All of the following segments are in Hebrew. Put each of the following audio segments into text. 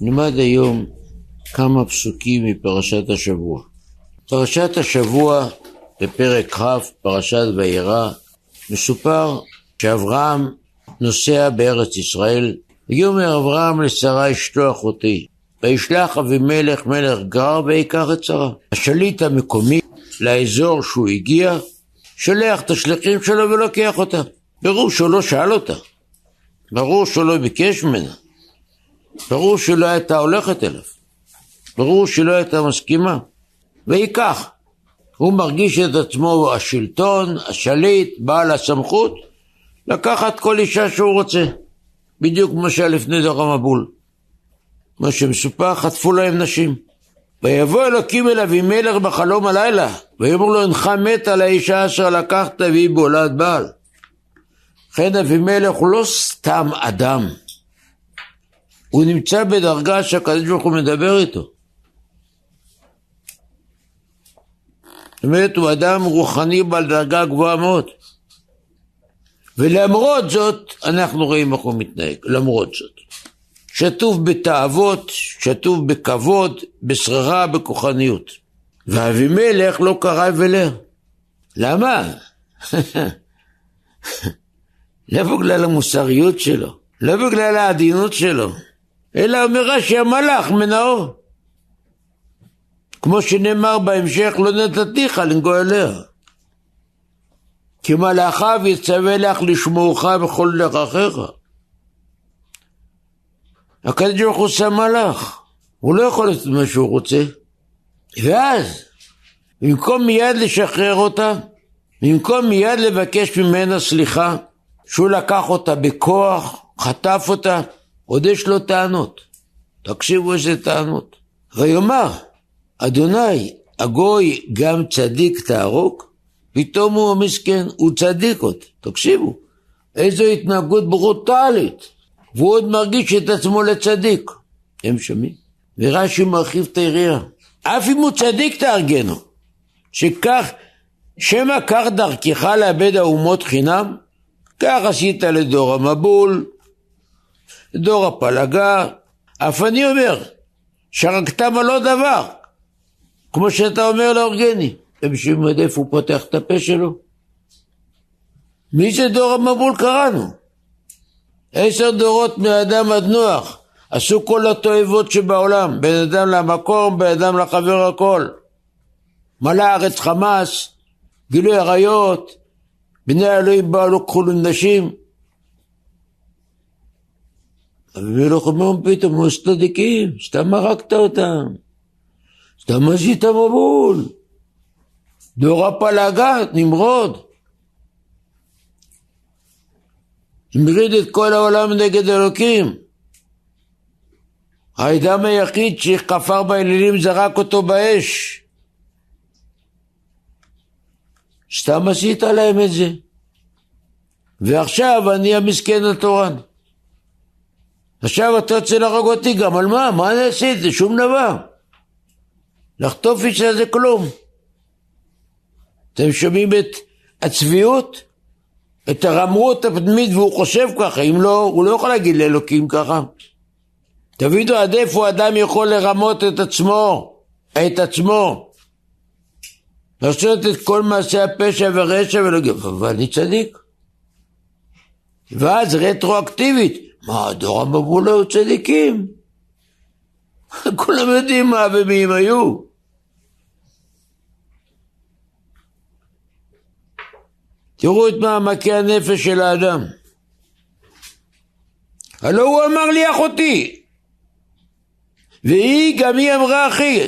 נלמד היום כמה פסוקים מפרשת השבוע. פרשת השבוע בפרק כ', פרשת וירא, מסופר שאברהם נוסע בארץ ישראל, ויאמר אברהם לשרה אשתו אחותי, וישלח אבימלך מלך גר ויקח את שרה. השליט המקומי לאזור שהוא הגיע, שולח את השליחים שלו ולוקח אותה. ברור שהוא לא שאל אותה, ברור שהוא לא ביקש ממנה, ברור שהיא לא הייתה הולכת אליו, ברור שהיא לא הייתה מסכימה, וייקח. הוא מרגיש את עצמו השלטון, השליט, בעל הסמכות, לקחת כל אישה שהוא רוצה, בדיוק כמו שהיה לפני דור המבול. מה שמסופר, חטפו להם נשים. ויבוא אלוקים אל אבימלך בחלום הלילה, ויאמר לו, אינך מת על האישה אשר לקחת והיא בולד בעל. לכן אבימלך הוא לא סתם אדם, הוא נמצא בדרגה שהקדוש ברוך הוא מדבר איתו. זאת אומרת, הוא אדם רוחני בעל דרגה גבוהה מאוד. ולמרות זאת, אנחנו רואים איך הוא מתנהג, למרות זאת. שטוף בתאוות, שטוף בכבוד, בשררה, בכוחניות. ואבימלך לא קרא ולר. למה? לא בגלל המוסריות שלו, לא בגלל העדינות שלו, אלא אומר רש"י המלאך מנאור. כמו שנאמר בהמשך, לא נתתיך לנגוע אליה. כי מלאכיו יצווה לך לשמורך בכל דרכיך. הקדוש ברוך הוא שם מלאך, הוא לא יכול לעשות מה שהוא רוצה. ואז, במקום מיד לשחרר אותה, במקום מיד לבקש ממנה סליחה, שהוא לקח אותה בכוח, חטף אותה, עוד יש לו טענות. תקשיבו איזה טענות. ויאמר, אדוני, הגוי גם צדיק תהרוג? פתאום הוא מסכן, הוא צדיק עוד. תקשיבו, איזו התנהגות ברוטלית. והוא עוד מרגיש את עצמו לצדיק. הם שומעים? ורש"י מרחיב את היריעה. אף אם הוא צדיק תארגנו, שכך, שמא כך דרכך לאבד האומות חינם, כך עשית לדור המבול, לדור הפלגה, אף אני אומר, שרקתם על לא דבר, כמו שאתה אומר להורגני. ובשביל מה איפה הוא פותח את הפה שלו? מי זה דור המבול קראנו? עשר דורות מאדם עד נוח עשו כל התועבות שבעולם, בין אדם למקום, בין אדם לחבר הכל. מלא הארץ חמאס, גילוי עריות, בני אלוהים באו לקחו לנשים. אבימלך אומר פתאום, הוא צדיקים, סתם הרגת אותם, סתם עשית מבול. דור הפלגת, נמרוד. המריד את כל העולם נגד אלוקים. האדם היחיד שכפר באלילים זרק אותו באש. סתם עשית להם את זה. ועכשיו אני המסכן התורן. עכשיו אתה רוצה להרוג אותי גם על מה? מה אני עשיתי? שום דבר. לחטוף אישה זה כלום. אתם שומעים את הצביעות? את הרמרות הפנימית והוא חושב ככה, אם לא, הוא לא יכול להגיד לאלוקים ככה. תבינו עד איפה אדם יכול לרמות את עצמו, את עצמו. לעשות את כל מעשי הפשע ורשע ולהגיד, אבל אני צדיק. ואז רטרואקטיבית, מה, דור המבול היו צדיקים? כולם יודעים מה ומי הם היו. תראו את מעמקי הנפש של האדם. הלא הוא אמר לי אחותי, והיא גם היא אמרה אחי,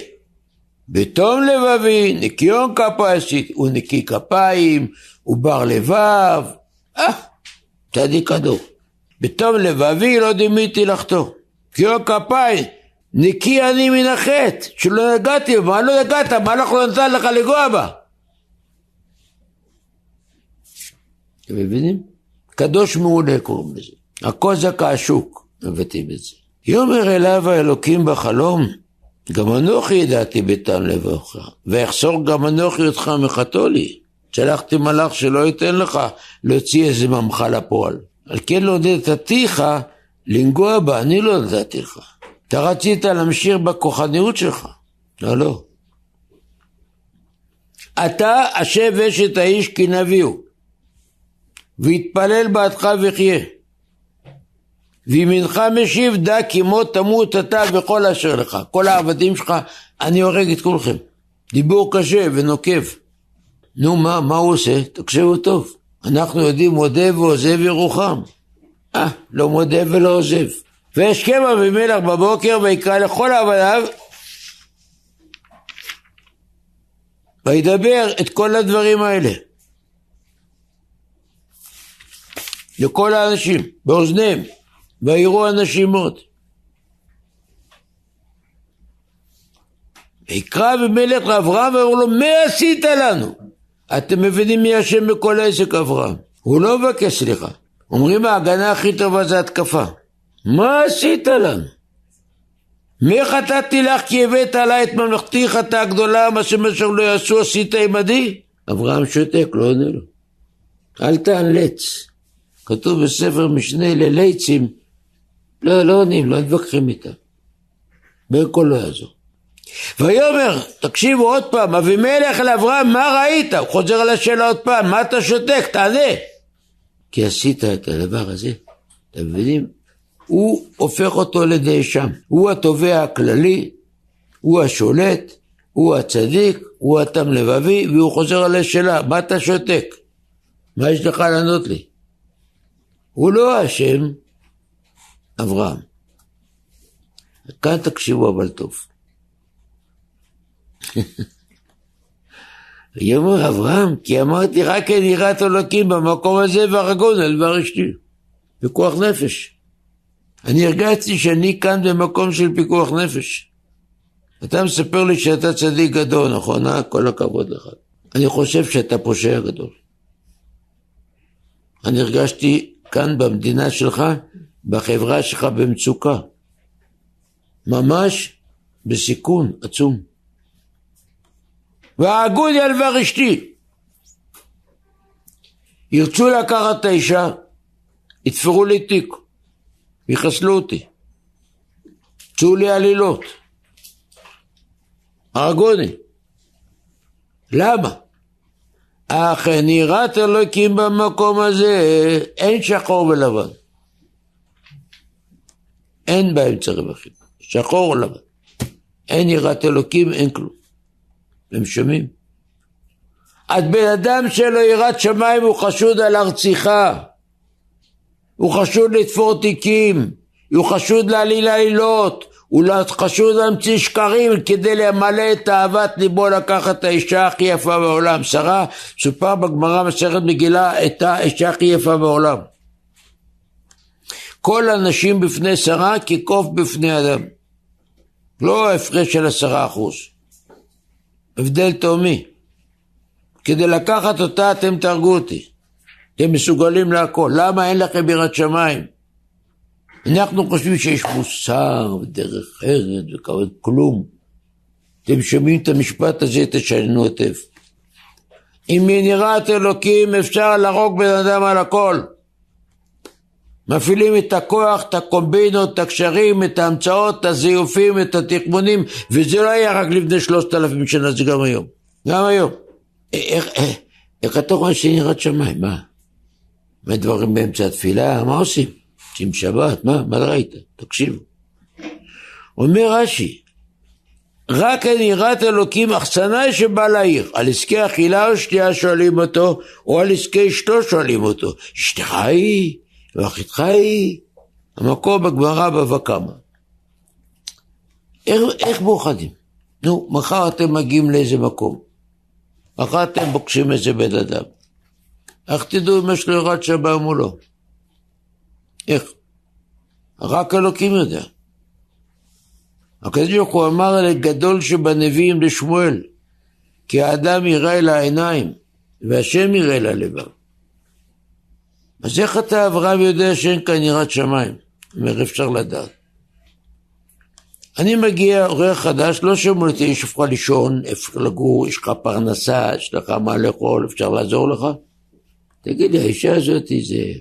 בתום לבבי, ניקיון עשית, הוא נקי כפיים, הוא בר לבב, אה, צדיק הדור. בתום לבבי לא דימיתי לחטוא. ניקיון כפיים, נקי אני מן החטא, שלא נגעתי, מה לא נגעת, מה לא נתן לך לגוע בה? אתם מבינים? קדוש מעולה קוראים לזה. הקוזק השוק מבטאים את זה. יאמר אליו האלוקים בחלום, גם אנוכי ידעתי בטעם לבבך, ואחסור גם אנוכי אותך מחתו לי. שלחתי מלאך שלא ייתן לך להוציא איזה ממך לפועל. על כן לא נתתיך לנגוע בה, אני לא נתתי לך. אתה רצית להמשיך בכוחניות שלך. לא, לא. אתה השב אשת האיש כי נביאו, ויתפלל בעדך וחיה. וימינך משיב דע כי מות תמות אתה וכל אשר לך. כל העבדים שלך, אני הורג את כולכם. דיבור קשה ונוקב. נו מה, מה הוא עושה? תקשיבו טוב. אנחנו יודעים מודה ועוזב ירוחם. אה, לא מודה ולא עוזב. וישכם אבימלך בבוקר ויקרא לכל עבדיו וידבר את כל הדברים האלה לכל האנשים באוזניהם ויראו אנשים מאוד ויקרא אבימלך לאברהם ואמרו לו מה עשית לנו? אתם מבינים מי אשם בכל העסק אברהם? הוא לא מבקש סליחה. אומרים ההגנה הכי טובה זה התקפה. מה עשית לנו? מי חטאתי לך כי הבאת עליי את ממלכתי חטאה גדולה מה שמשך לא יעשו עשית עמדי? אברהם שותק לא עונה לו. אל תאלץ. כתוב בספר משנה לליצים לא, לא עונים, לא מתווכחים איתם. בקול לא יעזור ויאמר, תקשיבו עוד פעם, אבימלך אל אברהם, מה ראית? הוא חוזר על השאלה עוד פעם, מה אתה שותק? תענה. כי עשית את הדבר הזה, אתם מבינים? הוא הופך אותו לנאשם. הוא התובע הכללי, הוא השולט, הוא הצדיק, הוא התם לבבי, והוא חוזר על השאלה, מה אתה שותק? מה יש לך לענות לי? הוא לא אשם, אברהם. כאן תקשיבו אבל טוב. ויאמר אברהם, כי אמרתי רק אין יראת אלוקים במקום הזה והרגון על דבר אשתי. פיקוח נפש. אני הרגשתי שאני כאן במקום של פיקוח נפש. אתה מספר לי שאתה צדיק גדול, נכון? אה? כל הכבוד לך. אני חושב שאתה פושע גדול. אני הרגשתי כאן במדינה שלך, בחברה שלך במצוקה. ממש בסיכון עצום. והאגודיה על דבר אשתי. ירצו לקחת את האישה, יתפרו לי תיק. יחסלו אותי. צאו לי עלילות. הרגוני. למה? אך יראת אלוקים במקום הזה, אין שחור ולבן. אין באמצע רווחים, שחור או לבן. אין יראת אלוקים, אין כלום. הם שומעים? אז בן אדם שלו יראת שמיים הוא חשוד על הרציחה. הוא חשוד לתפור תיקים, הוא חשוד להעליל עלילות, הוא חשוד להמציא שקרים כדי למלא את אהבת ליבו לקחת את האישה הכי יפה בעולם. שרה, סופר בגמרא מסכת מגילה, את האישה הכי יפה בעולם. כל הנשים בפני שרה כקוף בפני אדם. לא הפרש של עשרה אחוז. הבדל תהומי. כדי לקחת אותה אתם תהרגו אותי. אתם מסוגלים להכל. למה אין לכם יראת שמיים? אנחנו חושבים שיש מוסר ודרך ארץ וכלום. אתם שומעים את המשפט הזה, תשנו היטב. אם מנראת אלוקים אפשר להרוג בן אדם על הכל. מפעילים את הכוח, את הקומבינות, את הקשרים, את ההמצאות, את הזיופים, את התחמונים, וזה לא היה רק לפני שלושת אלפים שנה, זה גם היום. גם היום. איך, איך, איך אתה רואה שנראית שמיים? מה? ודברים באמצע התפילה, מה עושים? עושים שבת, מה? מה ראית? תקשיבו. אומר רש"י, רק על יראת אלוקים אכסנאי שבא לעיר, על עסקי אכילה או שתייה שואלים אותו, או על עסקי אשתו שואלים אותו, אשתך היא, ואחיתך היא, המקום בגמרא בבא קמא. איך, איך מאוחדים? נו, מחר אתם מגיעים לאיזה מקום, מחר אתם פוגשים איזה בן אדם. איך תדעו אם יש לו יראת שמיים או לא? איך? רק אלוקים יודע. הקדוש ברוך הוא אמר לגדול שבנביאים לשמואל, כי האדם יראה אל העיניים, והשם יראה אל הלבב. אז איך אתה אברהם יודע שאין כאן יראת שמיים? אומר אפשר לדעת. אני מגיע, אורח חדש, לא שומע אותי, יש לך לישון, איפה לגור, יש לך פרנסה, יש לך מה לאכול, אפשר לעזור לך? תגיד לי, האישה הזאת זה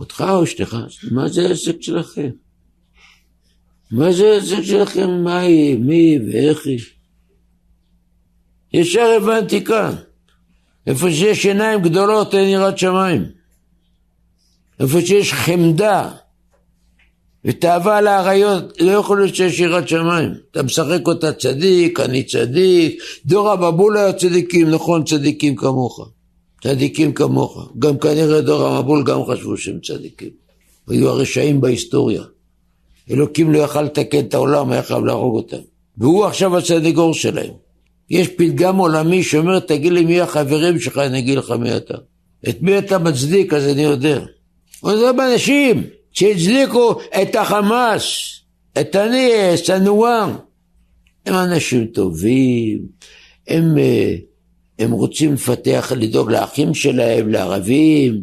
אותך או אשתך? מה זה העסק שלכם? מה זה העסק שלכם? מה היא, מי ואיך היא? ישר הבנתי כאן. איפה שיש עיניים גדולות אין יראת שמיים. איפה שיש חמדה ותאווה לאריות, לא יכול להיות שיש יראת שמיים. אתה משחק אותה צדיק, אני צדיק, דור המבול היה צדיקים, נכון, צדיקים כמוך. צדיקים כמוך. גם כנראה דור המבול גם חשבו שהם צדיקים. היו הרשעים בהיסטוריה. אלוקים לא יכל לתקן את העולם, היה חייב להרוג אותם. והוא עכשיו הסנגור שלהם. יש פתגם עולמי שאומר, תגיד לי מי החברים שלך, אני אגיד לך מי אתה. את מי אתה מצדיק, אז אני יודע. זה אנשים שהצדיקו את החמאס, את הניאס, הנואר. הם אנשים טובים, הם, אה, הם רוצים לפתח, לדאוג לאחים שלהם, לערבים.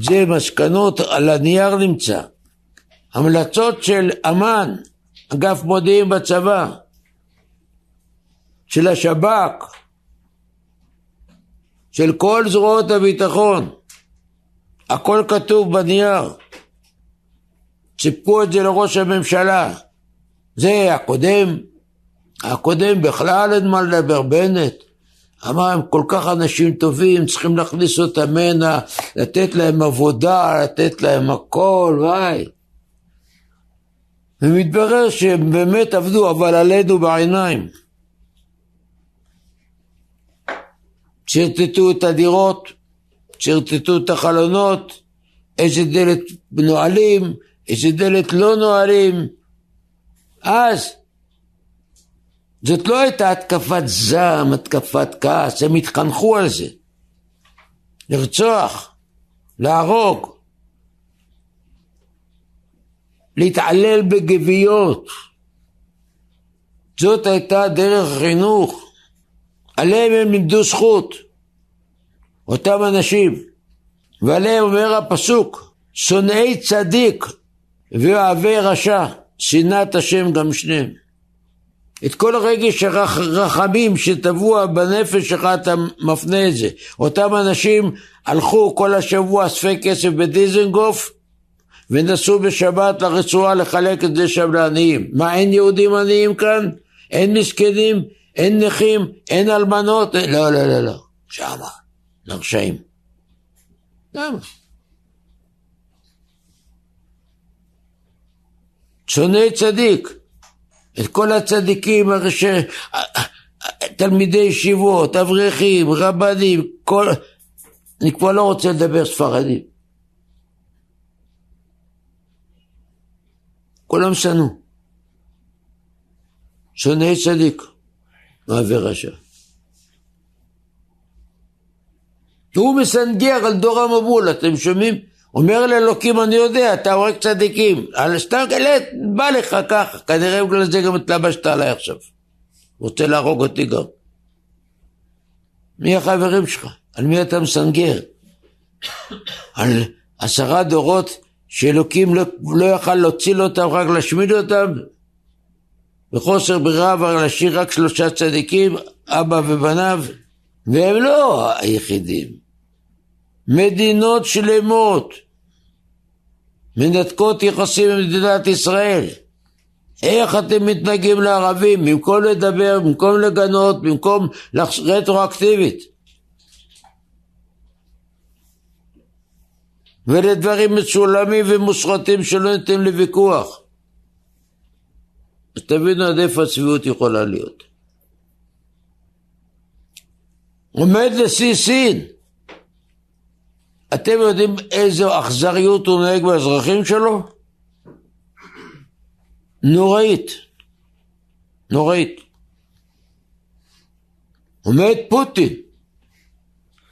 זה מסקנות על הנייר נמצא. המלצות של אמ"ן, אגף מודיעין בצבא, של השב"כ, של כל זרועות הביטחון, הכל כתוב בנייר. סיפקו את זה לראש הממשלה. זה הקודם, הקודם בכלל אין מה לדבר, בנט. אמר הם כל כך אנשים טובים, צריכים להכניס אותם הנה, לתת להם עבודה, לתת להם הכל, וואי. ומתברר שהם באמת עבדו, אבל עלינו בעיניים. שרטטו את הדירות, שרטטו את החלונות, איזה דלת נועלים, איזה דלת לא נועלים. אז זאת לא הייתה התקפת זעם, התקפת כעס, הם התחנכו על זה. לרצוח, להרוג, להתעלל בגוויות. זאת הייתה דרך החינוך. עליהם הם לימדו זכות, אותם אנשים. ועליהם אומר הפסוק, שונאי צדיק ואוהבי רשע, שנאת השם גם שניהם. את כל הרגש הרחמים שטבוע בנפש שלך אתה מפנה את זה. אותם אנשים הלכו כל השבוע אספי כסף בדיזנגוף ונסעו בשבת לרצועה לחלק את זה שם לעניים. מה אין יהודים עניים כאן? אין מסכנים? אין נכים, אין אלמנות, לא, לא, לא, לא, שמה, לרשעים. למה? שונאי צדיק, את כל הצדיקים, ש... תלמידי ישיבות, אברכים, רבנים, כל... אני כבר לא רוצה לדבר ספרדים. כולם שנאו. שונאי צדיק. אוהבי רשע. והוא מסנגר על דור המבול, אתם שומעים? אומר לאלוקים, אני יודע, אתה הורג צדיקים. על סתם כאלה, בא לך ככה, כנראה בגלל זה גם התלבשת עליי עכשיו. רוצה להרוג אותי גם. מי החברים שלך? על מי אתה מסנגר? על עשרה דורות שאלוקים לא, לא יכל להציל אותם, רק להשמיד אותם? בחוסר ברירה אבל להשאיר רק שלושה צדיקים, אבא ובניו, והם לא היחידים. מדינות שלמות מנתקות יחסים עם מדינת ישראל. איך אתם מתנהגים לערבים במקום לדבר, במקום לגנות, במקום רטרואקטיבית? ולדברים מצולמים ומושחתים שלא ניתן לוויכוח. אז תבינו עד איפה הצביעות יכולה להיות. עומד לשיא סין. אתם יודעים איזו אכזריות הוא נוהג באזרחים שלו? נוראית. נוראית. עומד פוטין,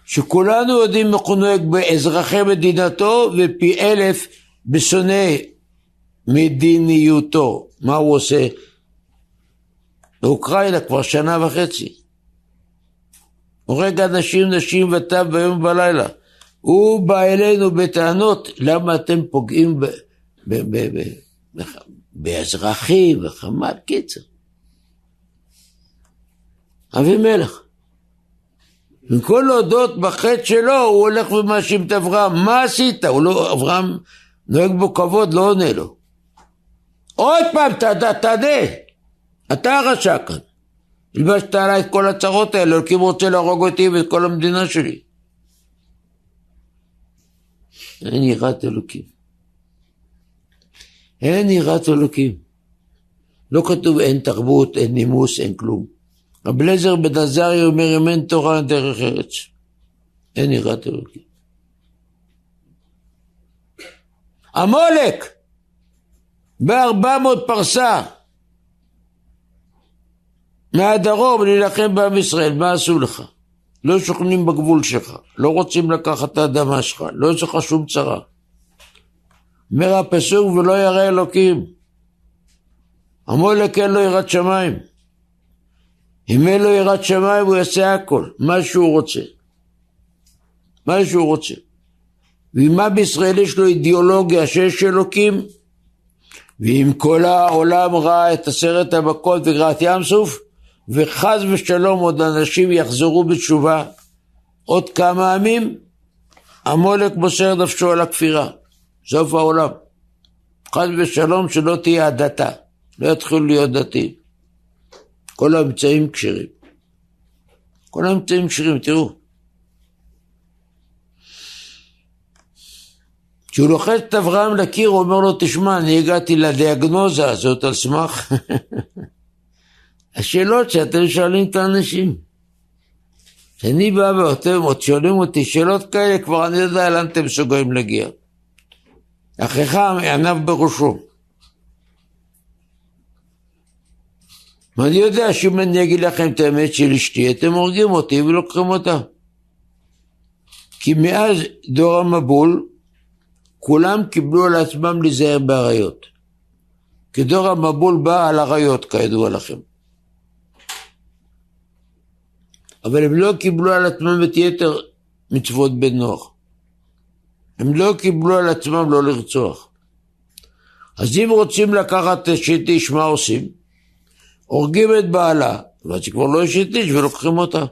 שכולנו יודעים איך הוא נוהג באזרחי מדינתו ופי אלף בשונאי מדיניותו. מה הוא עושה? באוקראינה כבר שנה וחצי. הורג אנשים, נשים וטף ביום ובלילה. הוא בא אלינו בטענות למה אתם פוגעים באזרחים וחמת קיצר. אבימלך. במקום להודות בחטא שלו, הוא הולך ומאשים את אברהם. מה עשית? הוא לא, אברהם נוהג בו כבוד, לא עונה לו. עוד פעם, תענה. אתה הרשע כאן. הלבשת עליי את כל הצרות האלה, אלוקים רוצה להרוג אותי ואת כל המדינה שלי. אין יראת אלוקים. אין יראת אלוקים. לא כתוב אין תרבות, אין נימוס, אין כלום. רב אליעזר בן עזריה אומר אם אין תורה דרך ארץ. אין יראת אלוקים. עמולק! בארבע מאות פרסה מהדרום להילחם בעם ישראל, מה עשו לך? לא שוכנים בגבול שלך, לא רוצים לקחת את האדמה שלך, לא יש לך שום צרה. אומר הפסוק ולא ירא אלוקים. עמולק אין לו יראת שמיים. אם אין לו יראת שמיים הוא יעשה הכל, מה שהוא רוצה. מה שהוא רוצה. ואם מה בישראל יש לו אידיאולוגיה שיש אלוקים, ואם כל העולם ראה את עשרת המכות וגרעת ים סוף, וחס ושלום עוד אנשים יחזרו בתשובה, עוד כמה ימים, עמולק מוסר נפשו על הכפירה. סוף העולם. חס ושלום שלא תהיה הדתה, לא יתחילו להיות דתיים. כל האמצעים כשרים. כל האמצעים כשרים, תראו. כשהוא לוחץ את אברהם לקיר, הוא אומר לו, תשמע, אני הגעתי לדיאגנוזה הזאת על סמך השאלות שאתם שואלים את האנשים. כשאני בא ואתם עוד שואלים אותי שאלות כאלה, כבר אני יודע לאן אתם מסוגלים להגיע. אחיך ענב בראשו. ואני יודע שאם אני אגיד לכם את האמת של אשתי, אתם הורגים אותי ולוקחים אותה. כי מאז דור המבול, כולם קיבלו על עצמם להיזהר באריות. כי דור המבול בא על אריות, כידוע לכם. אבל הם לא קיבלו על עצמם את יתר מצוות בן נוח. הם לא קיבלו על עצמם לא לרצוח. אז אם רוצים לקחת אשת איש, מה עושים? הורגים את בעלה, ואז היא כבר לא אשת איש ולוקחים אותה.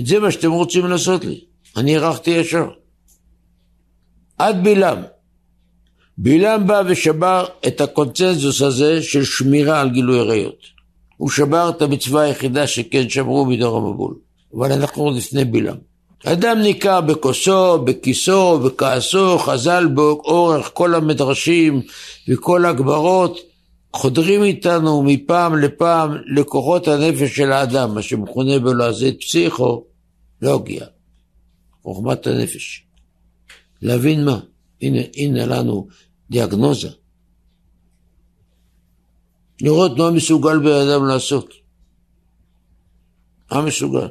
את זה מה שאתם רוצים לעשות לי. אני הערכתי ישר. עד בלעם. בלעם בא ושבר את הקונצנזוס הזה של שמירה על גילוי עריות. הוא שבר את המצווה היחידה שכן שמרו מדור המבול. אבל אנחנו עוד לפני בלעם. אדם ניכר בכוסו, בכיסו, בכעסו, חז"ל באורך כל המדרשים וכל הגברות, חודרים איתנו מפעם לפעם לכוחות הנפש של האדם, מה שמכונה בלועזית פסיכולוגיה, חוכמת הנפש. להבין מה? הנה, הנה לנו דיאגנוזה. לראות מה מסוגל בן אדם לעשות. מה מסוגל?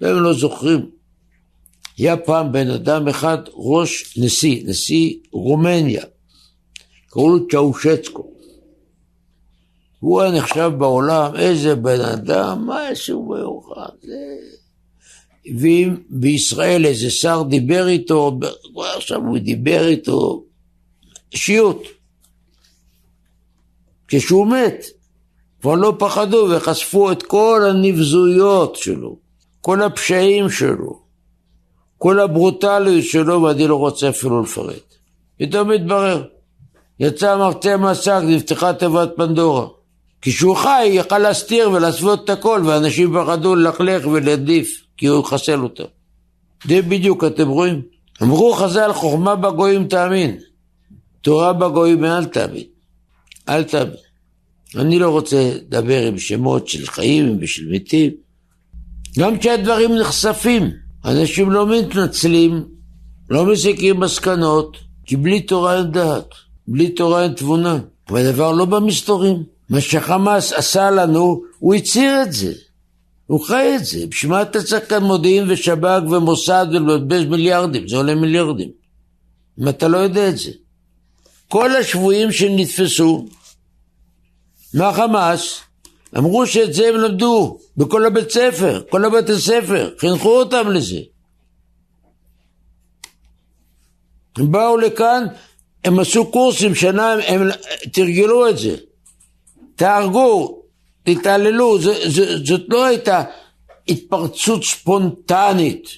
והם לא זוכרים. היה פעם בן אדם אחד ראש נשיא, נשיא רומניה, קראו לו צ'אושצקו. הוא היה נחשב בעולם, איזה בן אדם, משהו מיוחד. ואם בישראל איזה שר דיבר איתו, עכשיו הוא דיבר איתו, אישיות. כשהוא מת, כבר לא פחדו וחשפו את כל הנבזויות שלו. כל הפשעים שלו, כל הברוטליות שלו, ואני לא רוצה אפילו לפרט. פתאום מתברר, יצא מרצה מהשק, נפתחה תיבת פנדורה. כשהוא חי, יכל להסתיר ולהסוות את הכל, ואנשים פחדו ללכלך ולהדליף, כי הוא יחסל אותם. זה בדיוק, אתם רואים? אמרו חז"ל, חוכמה בגויים תאמין, תורה בגויים אל תאמין. אל תאמין. אני לא רוצה לדבר עם שמות של חיים ושל מתים. גם כשהדברים נחשפים, אנשים לא מתנצלים, לא מסיקים מסקנות, כי בלי תורה אין דעת, בלי תורה אין תבונה. והדבר לא במסתורים. מה שחמאס עשה לנו, הוא הצהיר את זה. הוא חי את זה. בשביל מה אתה צריך כאן מודיעין ושב"כ ומוסד ולבזבז מיליארדים? זה עולה מיליארדים. אם אתה לא יודע את זה. כל השבויים שנתפסו מהחמאס, אמרו שאת זה הם למדו בכל הבית ספר, כל הבתי ספר, חינכו אותם לזה. הם באו לכאן, הם עשו קורסים שנה, הם תרגלו את זה. תהרגו, תתעללו, זאת לא הייתה התפרצות ספונטנית.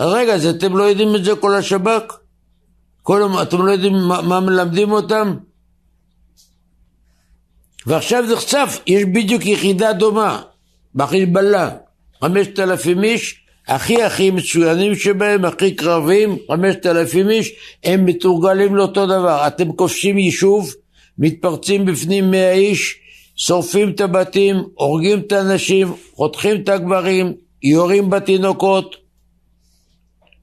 רגע, אז אתם לא יודעים את זה כל השב"כ? כל יום, אתם לא יודעים מה, מה מלמדים אותם? ועכשיו נחשף, יש בדיוק יחידה דומה, בחיזבאללה, חמשת אלפים איש, הכי הכי מצוינים שבהם, הכי קרבים, חמשת אלפים איש, הם מתורגלים לאותו דבר. אתם כובשים יישוב, מתפרצים בפנים מאה איש, שורפים את הבתים, הורגים את האנשים, חותכים את הגברים, יורים בתינוקות,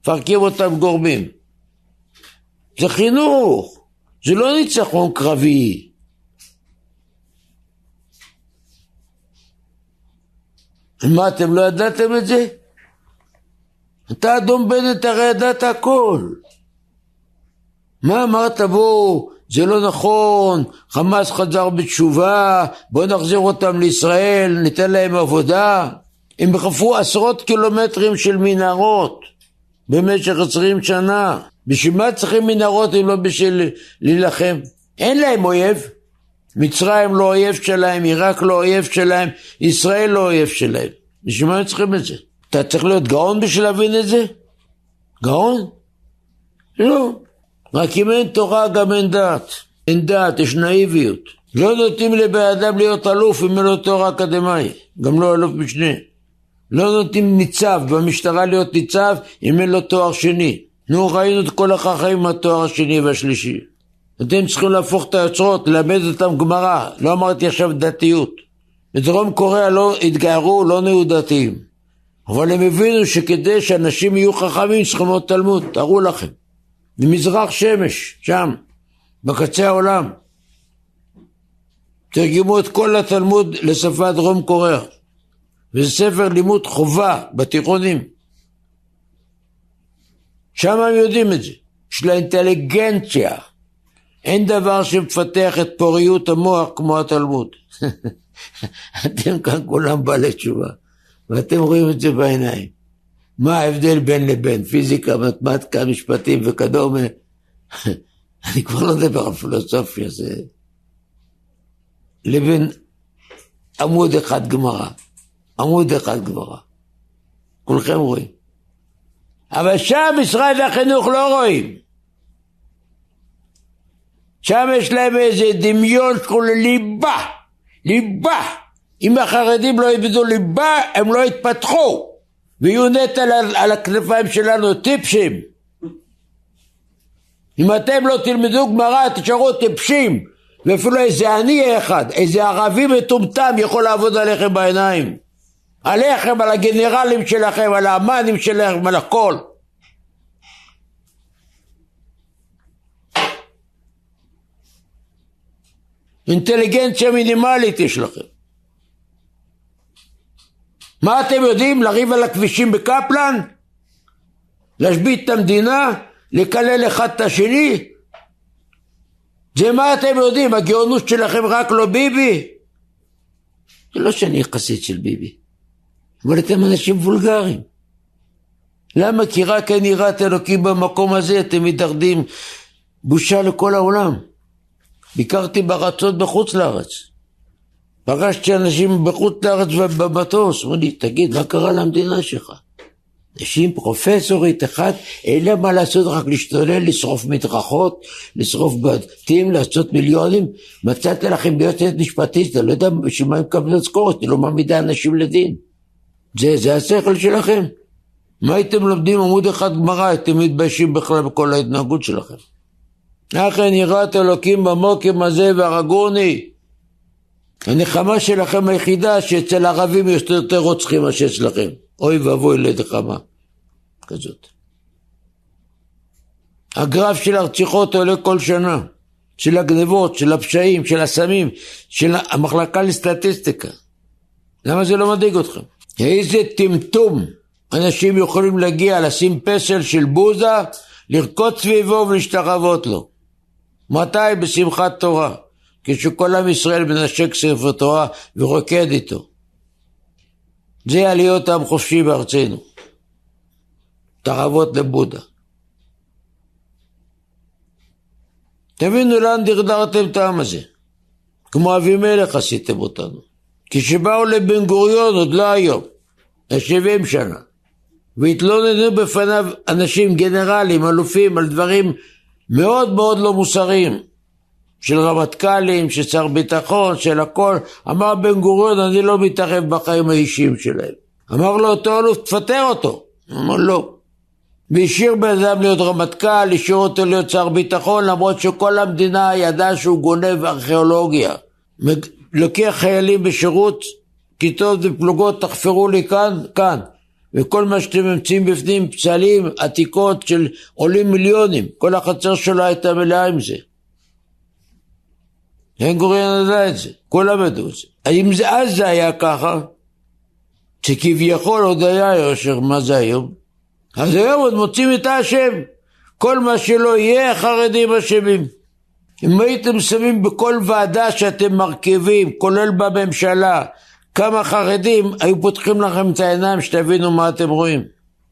מפרקים אותם גורמים. זה חינוך, זה לא ניצחון קרבי. מה, אתם לא ידעתם את זה? אתה אדום בנט הרי ידעת הכל. מה אמרת בואו, זה לא נכון, חמאס חזר בתשובה, בואו נחזיר אותם לישראל, ניתן להם עבודה. הם חפרו עשרות קילומטרים של מנהרות במשך עשרים שנה. בשביל מה צריכים מנהרות אם לא בשביל להילחם? אין להם אויב. מצרים לא אויב שלהם, עיראק לא אויב שלהם, ישראל לא אויב שלהם. בשביל מה הם צריכים את זה? אתה צריך להיות גאון בשביל להבין את זה? גאון? לא. רק אם אין תורה גם אין דעת. אין דעת, יש נאיביות. לא נותנים לבן אדם להיות אלוף אם אין לו תואר אקדמאי, גם לא אלוף משנה. לא נותנים ניצב במשטרה להיות ניצב אם אין לו תואר שני. נו, ראינו את כל החכמים עם התואר השני והשלישי. אתם צריכים להפוך את היוצרות, ללמד אותם גמרא. לא אמרתי עכשיו דתיות. בדרום קוריאה לא התגיירו, לא נהיו דתיים. אבל הם הבינו שכדי שאנשים יהיו חכמים צריכים ללמוד תלמוד, תארו לכם. במזרח שמש, שם, בקצה העולם. תרגמו את כל התלמוד לשפת דרום קוריאה. וזה ספר לימוד חובה בתיכונים. שם הם יודעים את זה. יש לה אינטליגנציה. אין דבר שמפתח את פוריות המוח כמו התלמוד. אתם כאן כולם בעלי תשובה, ואתם רואים את זה בעיניים. מה ההבדל בין לבין? פיזיקה, מתמטיקה, משפטים וכדומה. אני כבר לא מדבר על פילוסופיה, זה... לבין עמוד אחד גמרא. עמוד אחד גמרא. כולכם רואים. אבל שם משרד החינוך לא רואים. שם יש להם איזה דמיון שקוראים ליבה. ליבה. אם החרדים לא ילמדו ליבה, הם לא יתפתחו. ויהיו נטל על, על הכנפיים שלנו טיפשים. אם אתם לא תלמדו גמרא, תשארו טיפשים. ואפילו איזה עני אחד, איזה ערבי מטומטם יכול לעבוד עליכם בעיניים. עליכם, על הגנרלים שלכם, על האמנים שלכם, על הכל. אינטליגנציה מינימלית יש לכם. מה אתם יודעים? לריב על הכבישים בקפלן? להשבית את המדינה? לקלל אחד את השני? זה מה אתם יודעים? הגאונות שלכם רק לא ביבי? זה לא שאני חסיד של ביבי, אבל אתם אנשים וולגריים. למה? כי רק אין יראת אלוקים במקום הזה, אתם מתאחדים בושה לכל העולם. ביקרתי בארצות בחוץ לארץ. פגשתי אנשים בחוץ לארץ ובמטוס, אמרו לי, תגיד, מה קרה למדינה שלך? אנשים פרופסורית אחת, אין להם מה לעשות, רק להשתולל, לשרוף מדרכות, לשרוף בתים, לעשות מיליונים. מצאתי לכם ביועצת משפטית, אני לא יודע בשביל מה הם מקבלים משכורת, היא לא מעמידה אנשים לדין. זה, זה השכל שלכם. מה הייתם לומדים עמוד אחד גמרא, הייתם מתביישים בכלל בכל ההתנהגות שלכם. לכן יראת אלוקים במוקם הזה והרגוני. הנחמה שלכם היחידה שאצל ערבים יש יותר רוצחים מאשר אצלכם. אוי ואבוי לנחמה כזאת. הגרף של הרציחות עולה כל שנה, של הגנבות, של הפשעים, של הסמים, של המחלקה לסטטיסטיקה. למה זה לא מדאיג אתכם? איזה טמטום אנשים יכולים להגיע, לשים פסל של בוזה, לרקוד סביבו ולהשתחוות לו. מתי? בשמחת תורה. כשכל עם ישראל מנשק ספר תורה ורוקד איתו. זה עליות עם חופשי בארצנו. תחוות לבודה. תבינו לאן דרדרתם את העם הזה. כמו אבימלך עשיתם אותנו. כשבאו לבן גוריון, עוד לא היום, ל-70 שנה, והתלוננו בפניו אנשים, גנרלים, אלופים, על דברים מאוד מאוד לא מוסריים, של רמטכ"לים, של שר ביטחון, של הכל. אמר בן גוריון, אני לא מתערב בחיים האישיים שלהם. אמר לו אותו אלוף, תפטר אותו. אמר לא. והשאיר בן אדם להיות רמטכ"ל, השאיר אותו להיות שר ביטחון, למרות שכל המדינה ידעה שהוא גונב ארכיאולוגיה. לוקח חיילים בשירות, כיתות ופלוגות, תחפרו לי כאן, כאן. וכל מה שאתם ממציאים בפנים, פצלים, עתיקות של עולים מיליונים. כל החצר שלו הייתה מלאה עם זה. בן גוריון ידע את זה, כולם ידעו את זה. האם זה אז זה היה ככה? שכביכול עוד היה יושר, מה זה היום? אז היום עוד מוצאים את האשם. כל מה שלא יהיה, החרדים אשמים. אם הייתם שמים בכל ועדה שאתם מרכיבים, כולל בממשלה, כמה חרדים, היו פותחים לכם את העיניים שתבינו מה אתם רואים.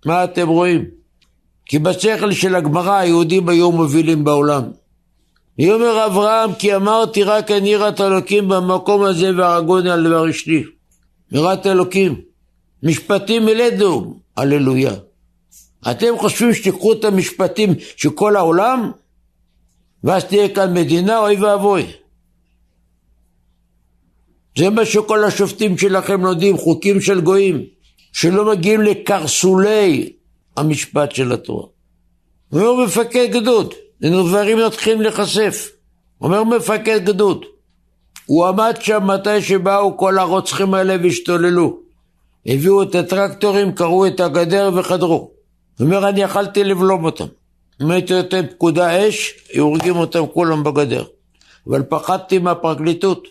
מה אתם רואים? כי בשכל של הגמרא היהודים היו מובילים בעולם. ויאמר אברהם כי אמרתי רק אני יראת אלוקים במקום הזה והרגוני על דבר אשתי. יראת אלוקים. משפטים מלדו, הללויה. אתם חושבים שתיקחו את המשפטים של כל העולם? ואז תהיה כאן מדינה, אוי ואבוי. זה מה שכל השופטים שלכם לומדים, חוקים של גויים, שלא מגיעים לקרסולי המשפט של התורה. אומר מפקד גדוד, דברים מתחילים להיחשף. אומר מפקד גדוד, הוא עמד שם מתי שבאו כל הרוצחים האלה והשתוללו. הביאו את הטרקטורים, קראו את הגדר וחדרו. הוא אומר, אני יכלתי לבלום אותם. הייתי נותן פקודה אש, הורגים אותם כולם בגדר. אבל פחדתי מהפרקליטות.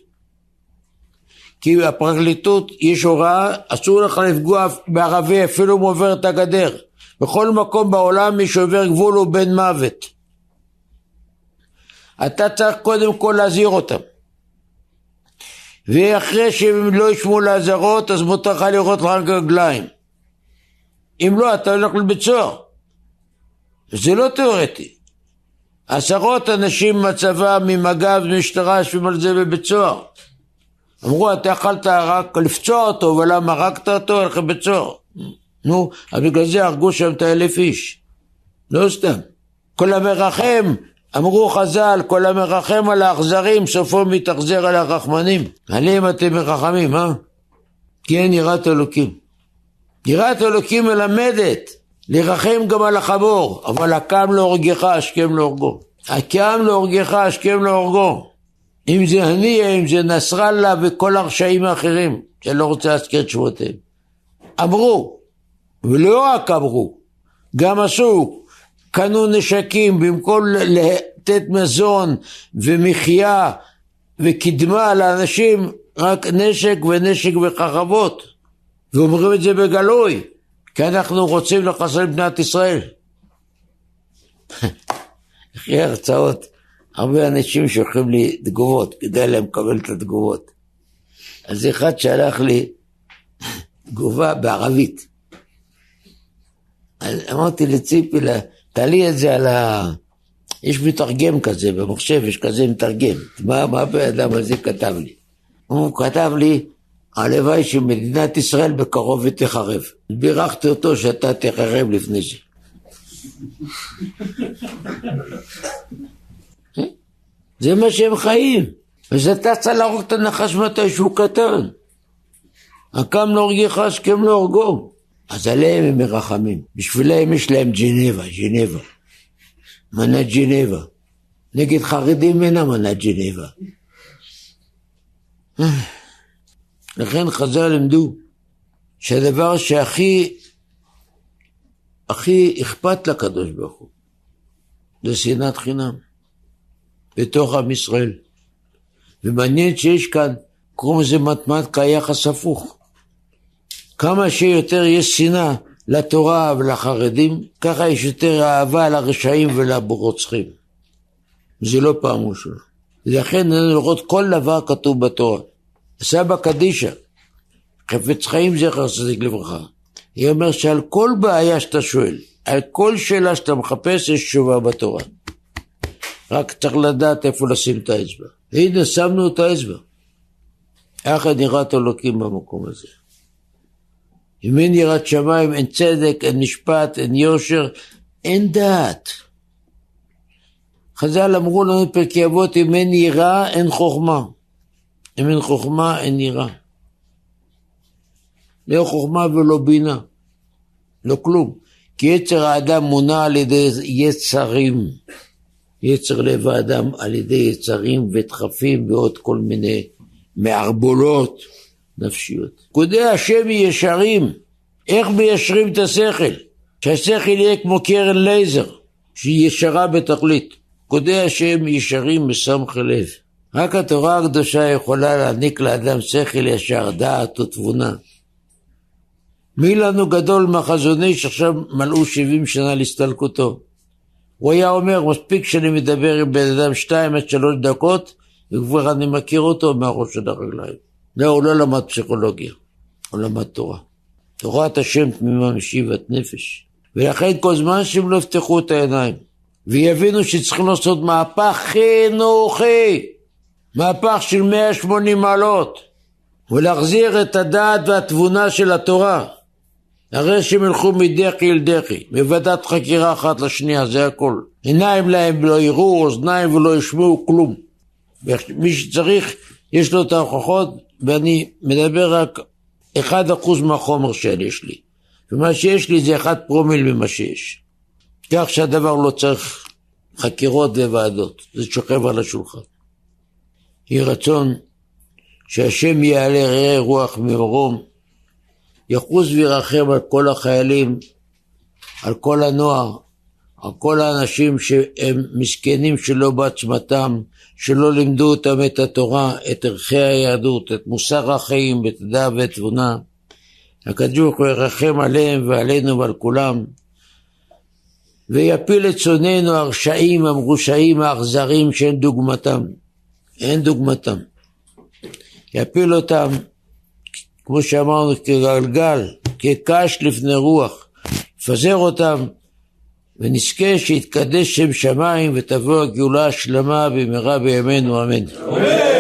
כי הפרקליטות, יש הוראה, אסור לך לפגוע בערבי אפילו אם עובר את הגדר. בכל מקום בעולם מי שעובר גבול הוא בן מוות. אתה צריך קודם כל להזהיר אותם. ואחרי שהם לא ישמעו לאזהרות, אז מותר לך לראות רק רגליים. אם לא, אתה הולך לבית סוהר. זה לא תיאורטי. עשרות אנשים מהצבא, ממג"ב, משטרה, יושבים על זה בבית סוהר. אמרו, אתה יכלת רק לפצוע אותו, ולמה הרגת אותו? הולך לבית סוהר. נו, אז בגלל זה הרגו שם את האלף איש. לא סתם. כל המרחם, אמרו חז"ל, כל המרחם על האכזרים, סופו מתאכזר על הרחמנים. עליהם אתם מרחמים, אה? אין יראת אלוקים. יראת אלוקים מלמדת לרחם גם על החמור, אבל הקם להורגך, השכם להורגו. הקם להורגך, השכם להורגו. אם זה הנייה, אם זה נסראללה וכל הרשעים האחרים, שאני לא רוצה להזכיר את שמותיהם. אמרו, ולא רק אמרו, גם עשו, קנו נשקים במקום לתת מזון ומחיה וקדמה לאנשים, רק נשק ונשק וחרבות. ואומרים את זה בגלוי, כי אנחנו רוצים לחסל מדינת ישראל. אחרי הרצאות, הרבה אנשים שולחים לי תגובות, כדאי להם לקבל את התגובות. אז אחד שלח לי תגובה בערבית. אמרתי לציפי, תעלי את זה על ה... יש מתרגם כזה במחשב, יש כזה מתרגם. מה הבן אדם הזה כתב לי? הוא כתב לי, הלוואי שמדינת ישראל בקרוב תחרב. בירכתי אותו שאתה תחרב לפני זה. זה מה שהם חיים. וזה אתה צריך להרוג את הנחש מתי שהוא קטן. הקם להורגך, השכם להורגו. אז עליהם הם מרחמים. בשבילם יש להם ג'נבה, ג'נבה. מנת ג'נבה. נגד חרדים אין אמנת ג'נבה. לכן חז"ל לימדו שהדבר שהכי הכי אכפת לקדוש ברוך הוא זה שנאת חינם בתוך עם ישראל. ומעניין שיש כאן, קוראים לזה מתמטיקה יחס הפוך. כמה שיותר יש שנאה לתורה ולחרדים, ככה יש יותר אהבה לרשעים ולרוצחים. זה לא פעם ראשונה. לכן לראות כל דבר כתוב בתורה. סבא קדישא, חפץ חיים זכר צדיק לברכה, היא אומרת שעל כל בעיה שאתה שואל, על כל שאלה שאתה מחפש יש תשובה בתורה. רק צריך לדעת איפה לשים את האצבע. והנה שמנו את האצבע. יחד נראית אלוקים במקום הזה. אם אין יראת שמיים, אין צדק, אין משפט, אין יושר, אין דעת. חז"ל אמרו לנו בפרקי אבות, אם אין יראה, אין חוכמה. אם אין חוכמה, אין יראה. לא חוכמה ולא בינה. לא כלום. כי יצר האדם מונע על ידי יצרים. יצר לב האדם על ידי יצרים ודחפים ועוד כל מיני מערבולות נפשיות. פקודי השם ישרים. איך מיישרים את השכל? שהשכל יהיה כמו קרן לייזר, שהיא ישרה בתכלית. פקודי השם ישרים מסמך לב. רק התורה הקדושה יכולה להעניק לאדם שכל ישר, דעת ותבונה. מי לנו גדול מהחזון איש עכשיו מלאו 70 שנה להסתלקותו. הוא היה אומר, מספיק שאני מדבר עם בן אדם שתיים עד שלוש דקות, וכבר אני מכיר אותו מהראש של הרגליים. לא, הוא לא למד פסיכולוגיה, הוא למד תורה. תורת השם תמימה משיבת נפש. ולכן כל זמן שהם לא יפתחו את העיניים ויבינו שצריכים לעשות מהפך חינוכי, מהפך של 180 מעלות, ולהחזיר את הדעת והתבונה של התורה. הרי שהם ילכו מדחי אל דחי, מוועדת חקירה אחת לשנייה, זה הכל. עיניים להם לא יראו, אוזניים ולא ישמעו כלום. מי שצריך, יש לו את ההוכחות, ואני מדבר רק אחד אחוז מהחומר שיש לי. ומה שיש לי זה אחד פרומיל ממה שיש. כך שהדבר לא צריך חקירות וועדות, זה שוכב על השולחן. יהי רצון שהשם יעלה ראה רוח ממרום, יחוס וירחם על כל החיילים, על כל הנוער, על כל האנשים שהם מסכנים שלא בעצמתם, שלא לימדו אותם את התורה, את ערכי היהדות, את מוסר החיים, את הדעה ואת תבונה. הקדוש ברוך הוא ירחם עליהם ועלינו ועל כולם, ויפיל את צוננו הרשעים, המרושעים, האכזרים שאין דוגמתם. אין דוגמתם. יפיל אותם, כמו שאמרנו, כגלגל, כקש לפני רוח. יפזר אותם, ונזכה שיתקדש שם שמיים ותבוא הגאולה השלמה במהרה בימינו אמן. אמן.